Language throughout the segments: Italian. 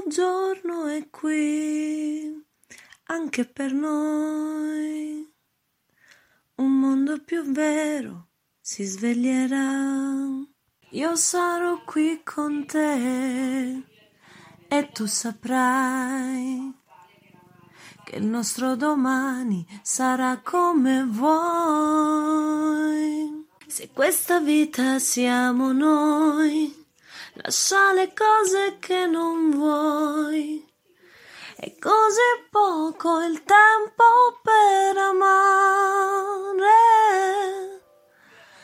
nuovo giorno è qui, anche per noi. Un mondo più vero si sveglierà. Io sarò qui con te e tu saprai che il nostro domani sarà come vuoi. Se questa vita siamo noi lascia le cose che non vuoi. È così poco il tempo per amare.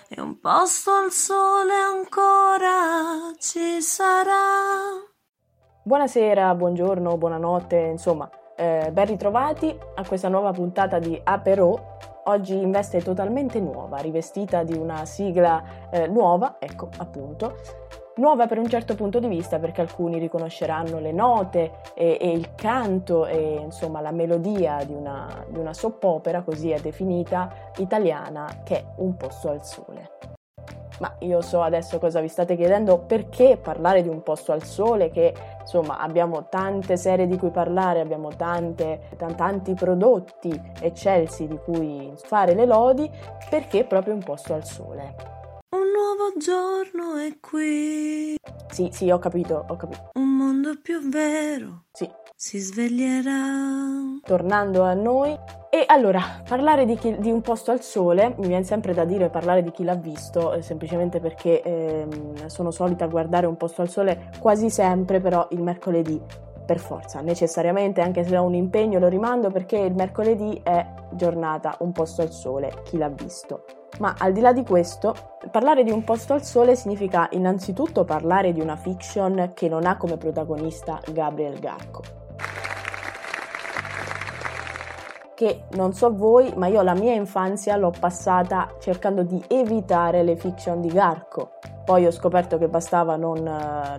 E un posto al sole ancora ci sarà. Buonasera, buongiorno, buonanotte, insomma, eh, ben ritrovati a questa nuova puntata di Aperò. Oggi in veste totalmente nuova, rivestita di una sigla eh, nuova, ecco appunto, Nuova per un certo punto di vista perché alcuni riconosceranno le note e, e il canto e insomma la melodia di una, di una soppopera, così è definita, italiana, che è Un posto al sole. Ma io so adesso cosa vi state chiedendo, perché parlare di un posto al sole che insomma abbiamo tante serie di cui parlare, abbiamo tante, tanti prodotti eccelsi di cui fare le lodi, perché proprio un posto al sole? Nuovo giorno è qui. Sì, sì, ho capito, ho capito. Un mondo più vero. Sì. Si sveglierà. Tornando a noi. E allora, parlare di, chi, di, un posto al sole, mi viene sempre da dire parlare di chi l'ha visto, eh, semplicemente perché eh, sono solita guardare un posto al sole quasi sempre, però il mercoledì per forza, necessariamente, anche se ho un impegno lo rimando perché il mercoledì è giornata un posto al sole, chi l'ha visto. Ma al di là di questo, parlare di un posto al sole significa innanzitutto parlare di una fiction che non ha come protagonista Gabriel Garco. Che non so voi, ma io la mia infanzia l'ho passata cercando di evitare le fiction di Garco. Poi ho scoperto che bastava non,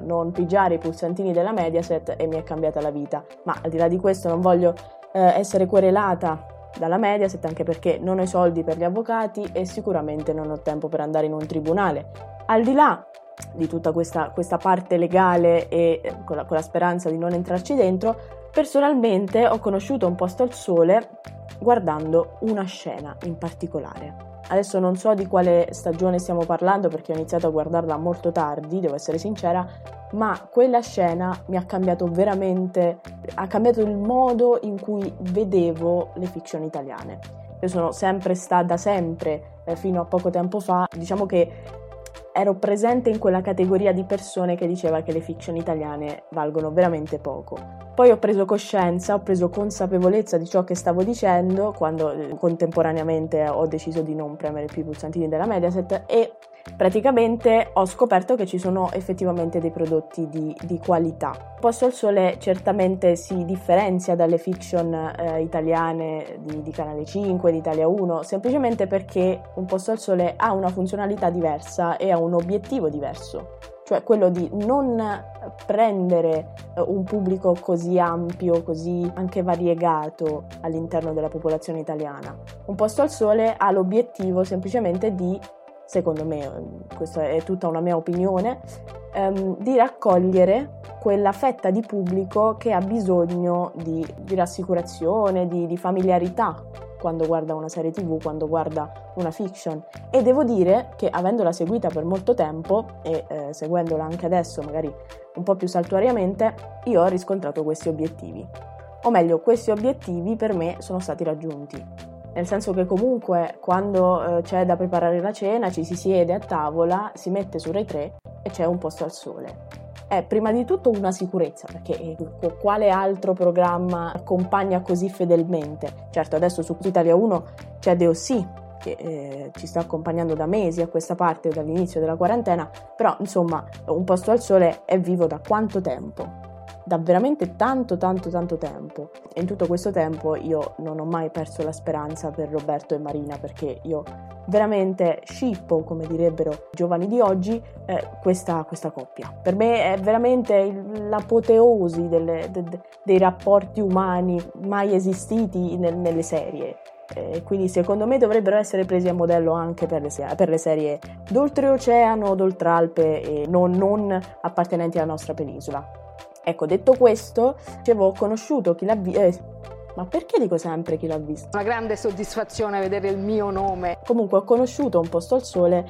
non pigiare i pulsantini della Mediaset e mi è cambiata la vita. Ma al di là di questo non voglio eh, essere querelata dalla Mediaset anche perché non ho i soldi per gli avvocati e sicuramente non ho tempo per andare in un tribunale. Al di là di tutta questa, questa parte legale e eh, con la, con la speranza di non entrarci dentro, personalmente ho conosciuto un posto al sole guardando una scena in particolare. Adesso non so di quale stagione stiamo parlando perché ho iniziato a guardarla molto tardi, devo essere sincera, ma quella scena mi ha cambiato veramente, ha cambiato il modo in cui vedevo le fiction italiane. Io sono sempre stata, da sempre, eh, fino a poco tempo fa, diciamo che ero presente in quella categoria di persone che diceva che le fiction italiane valgono veramente poco. Poi ho preso coscienza, ho preso consapevolezza di ciò che stavo dicendo quando eh, contemporaneamente ho deciso di non premere più i pulsantini della Mediaset e praticamente ho scoperto che ci sono effettivamente dei prodotti di, di qualità. Posto al Sole certamente si differenzia dalle fiction eh, italiane di, di, Canale 5, di Italia 1, semplicemente perché Un Posto al Sole ha una funzionalità diversa e ha un obiettivo diverso cioè quello di non prendere eh, un pubblico così ampio, così anche variegato all'interno della popolazione italiana. Un posto al sole ha l'obiettivo semplicemente di secondo me, questa è tutta una mia opinione, ehm, di raccogliere quella fetta di pubblico che ha bisogno di, di rassicurazione, di, di, familiarità quando guarda una serie tv, quando guarda una fiction. E devo dire che avendola seguita per molto tempo e eh, seguendola anche adesso, magari un po' più saltuariamente, io ho riscontrato questi obiettivi. O meglio, questi obiettivi per me sono stati raggiunti nel senso che comunque quando eh, c'è da preparare la cena ci si siede a tavola, si mette su Rai 3 e c'è un posto al sole. È prima di tutto una sicurezza, perché eh, quale altro programma accompagna così fedelmente? Certo, adesso su Italia 1 c'è DOC, che eh, ci sta accompagnando da mesi a questa parte dall'inizio della quarantena, però insomma un posto al sole è vivo da quanto tempo? Da veramente tanto tanto tanto tempo. E in tutto questo tempo io non ho mai perso la speranza per Roberto e Marina perché io veramente scippo come direbbero i giovani di oggi eh, questa, questa, coppia. Per me è veramente l'apoteosi delle, de, de, dei rapporti umani mai esistiti nel, nelle serie. Eh, quindi secondo me dovrebbero essere presi a modello anche per le, per le serie d'oltreoceano, d'oltralpe e non, non appartenenti alla nostra penisola. Ecco, detto questo, dicevo, ho conosciuto chi l'ha visto. Eh, ma perché dico sempre chi l'ha visto? Una grande soddisfazione vedere il mio nome. Comunque ho conosciuto un posto al sole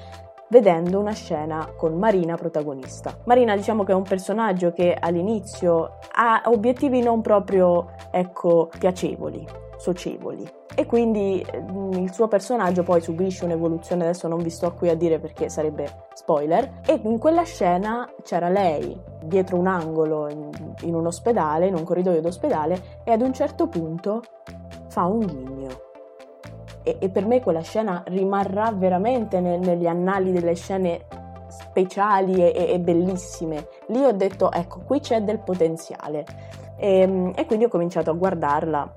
vedendo una scena con Marina protagonista. Marina diciamo che è un personaggio che all'inizio ha obiettivi non proprio, ecco, piacevoli, socievoli e quindi mm, il suo personaggio poi subisce un'evoluzione, adesso non vi sto qui a dire perché sarebbe spoiler, e in quella scena c'era lei dietro un angolo in, un ospedale, in un corridoio d'ospedale e ad un certo punto fa un ghigno. E, e per me quella scena rimarrà veramente ne, negli annali delle scene speciali e, e, bellissime. Lì ho detto, ecco, qui c'è del potenziale. E, e quindi ho cominciato a guardarla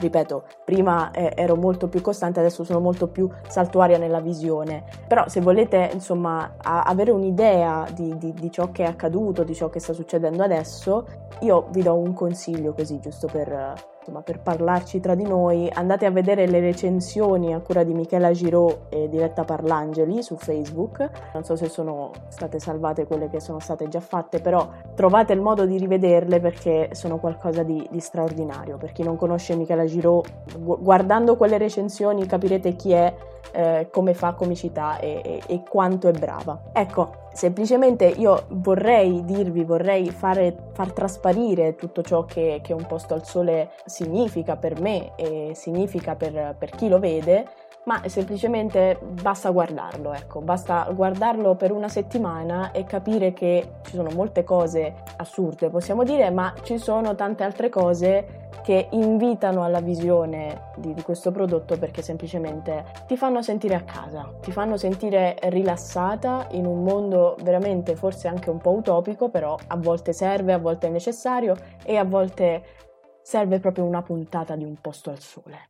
ripeto, prima eh, ero molto più costante, adesso sono molto più saltuaria nella visione. Però se volete, insomma, a- avere un'idea di, di, di, ciò che è accaduto, di ciò che sta succedendo adesso, io vi do un consiglio così, giusto per, insomma, per parlarci tra di noi. Andate a vedere le recensioni a cura di Michela Giraud e Diretta Parlangeli su Facebook. Non so se sono state salvate quelle che sono state già fatte, però trovate il modo di rivederle perché sono qualcosa di, di straordinario. Per chi non conosce Michela Giraud, guardando quelle recensioni capirete chi è eh, come fa comicità e, e, e, quanto è brava. Ecco, semplicemente io vorrei dirvi, vorrei fare, far trasparire tutto ciò che, che un posto al sole significa per me e significa per, per chi lo vede ma semplicemente basta guardarlo, ecco, basta guardarlo per una settimana e capire che ci sono molte cose assurde, possiamo dire, ma ci sono tante altre cose che invitano alla visione di, di questo prodotto perché semplicemente ti fanno sentire a casa, ti fanno sentire rilassata in un mondo veramente forse anche un po' utopico, però a volte serve, a volte è necessario e a volte serve proprio una puntata di un posto al sole.